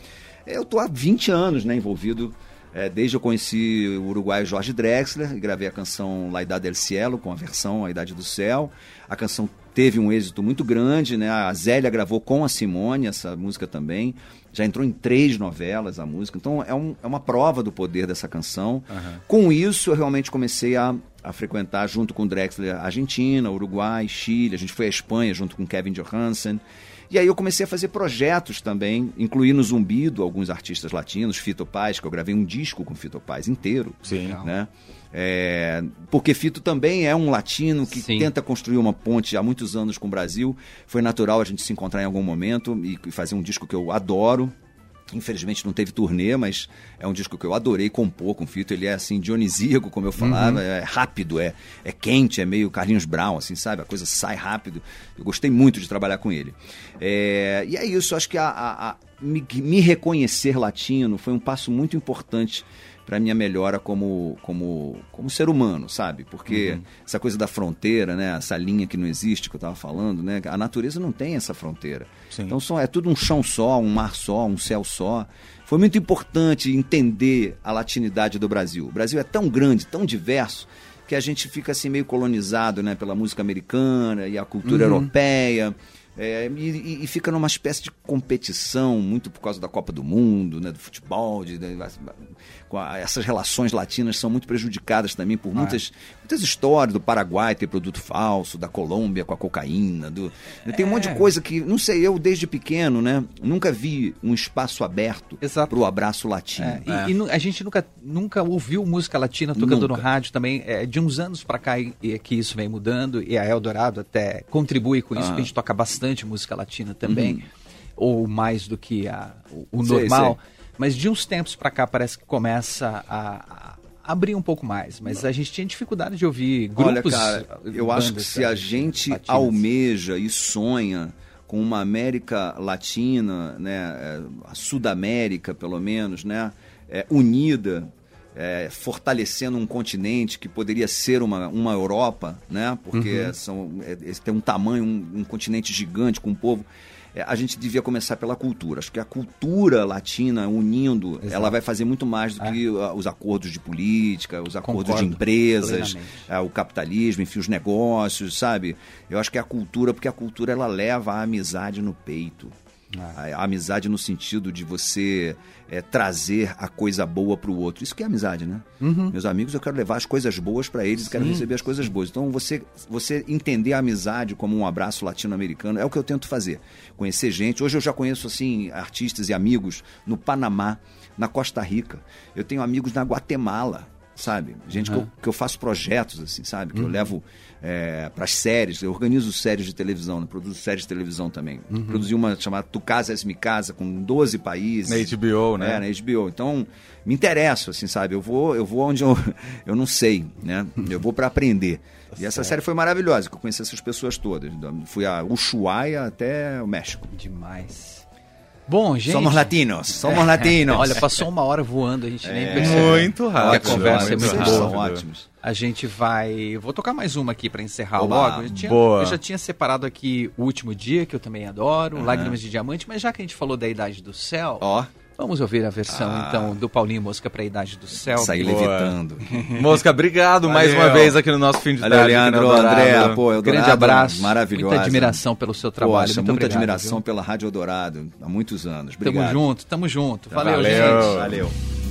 Eu estou há 20 anos né, envolvido é, desde eu conheci o uruguaio Jorge Drexler, gravei a canção La Idade del Cielo, com a versão A Idade do Céu. A canção teve um êxito muito grande, né? A Zélia gravou com a Simone essa música também. Já entrou em três novelas a música. Então é, um, é uma prova do poder dessa canção. Uhum. Com isso, eu realmente comecei a, a frequentar, junto com o Drexler, Argentina, Uruguai, Chile. A gente foi à Espanha junto com Kevin Johansen. E aí eu comecei a fazer projetos também, incluir no Zumbido alguns artistas latinos, Fito Paz, que eu gravei um disco com Fito Paz inteiro. Sim. Né? É, porque Fito também é um latino que Sim. tenta construir uma ponte há muitos anos com o Brasil. Foi natural a gente se encontrar em algum momento e fazer um disco que eu adoro, Infelizmente não teve turnê, mas é um disco que eu adorei compor com o Fito. Ele é assim, dionisíaco, como eu falava, uhum. é rápido, é, é quente, é meio Carlinhos Brown, assim, sabe? A coisa sai rápido. Eu gostei muito de trabalhar com ele. É, e é isso, acho que a, a, a me, me reconhecer latino foi um passo muito importante para minha melhora como, como, como ser humano, sabe? Porque uhum. essa coisa da fronteira, né? Essa linha que não existe que eu estava falando, né? A natureza não tem essa fronteira. Sim. Então só, é tudo um chão só, um mar só, um céu só. Foi muito importante entender a latinidade do Brasil. O Brasil é tão grande, tão diverso, que a gente fica assim meio colonizado, né? Pela música americana e a cultura uhum. europeia. É, e, e, fica numa espécie de competição, muito por causa da Copa do Mundo, né, do futebol, de, de, essas relações latinas são muito prejudicadas também por muitas, é. muitas histórias do Paraguai ter produto falso, da Colômbia com a cocaína, do, tem um monte de é. coisa que, não sei, eu desde pequeno, né, nunca vi um espaço aberto para o abraço latino. É, e, e, a gente nunca, nunca ouviu música latina tocando nunca. no rádio também, é, de uns anos para cá e, que isso vem mudando, e a Eldorado até contribui com isso, ah. a gente toca bastante bastante música latina também, uhum. ou mais do que a, o, o normal. Sei. Mas de uns tempos para cá parece que começa a, a abrir um pouco mais. Mas a gente tinha dificuldade de ouvir grupos. Olha, cara, eu acho que se a gente latinas. almeja e sonha com uma América Latina, né, é, a Sudamérica pelo menos, né, é, unida, é, fortalecendo um continente que poderia ser uma, uma Europa, né? Porque uhum. são, é, tem um tamanho, um, um, continente gigante com um povo. É, a gente devia começar pela cultura. Acho que a cultura latina unindo, Exato. ela vai fazer muito mais do é. que uh, os acordos de política, os acordos Concordo, de empresas, uh, o capitalismo, enfim, os negócios, sabe? Eu acho que é a cultura, porque a cultura ela leva a amizade no peito. A, a, amizade no sentido de você é, trazer a coisa boa para o outro. Isso que é amizade, né? Uhum. Meus amigos, eu quero levar as coisas boas para eles, Sim. quero receber as coisas boas. Então, você, você entender a amizade como um abraço latino-americano é o que eu tento fazer. Conhecer gente. Hoje eu já conheço assim artistas e amigos no Panamá, na Costa Rica. Eu tenho amigos na Guatemala sabe? Gente uhum. que, eu, que, eu, faço projetos, assim, sabe? Que uhum. eu levo é, para as séries, eu organizo séries de televisão, né? produzo séries de televisão também. Uhum. Produzi uma chamada Tu Casa Es Mi Casa, com 12 países. Na HBO, né? É, na HBO. Então, me interesso, assim, sabe? Eu vou, eu vou onde eu, *laughs* eu não sei, né? Eu vou para aprender. *laughs* E essa série foi maravilhosa, que eu conheci essas pessoas todas. Fui a Ushuaia até o México. Demais. Bom, gente. Somos latinos, somos latinos. Olha, passou uma hora voando, a gente é, nem percebeu. Muito rápido. a conversa é muito boa. São ótimos. A gente vai. Vou tocar mais uma aqui para encerrar Oba, logo. Eu, tinha... boa. eu já tinha separado aqui o último dia, que eu também adoro, uhum. Lágrimas de Diamante, mas já que a gente falou da Idade do Céu. Ó. Oh. Vamos ouvir a versão, ah. então, do Paulinho Mosca para a Idade do Céu. Sair levitando. *laughs* Mosca, obrigado Valeu. mais uma vez aqui no nosso fim de Valeu, tarde. Leandro, André, pô, Eldorado, Grande abraço. Maravilhoso. Muita admiração pelo seu trabalho. Poxa, muita obrigado, admiração viu? pela Rádio Eldorado há muitos anos. Obrigado. Tamo junto, tamo junto. Valeu, Valeu. gente. Valeu.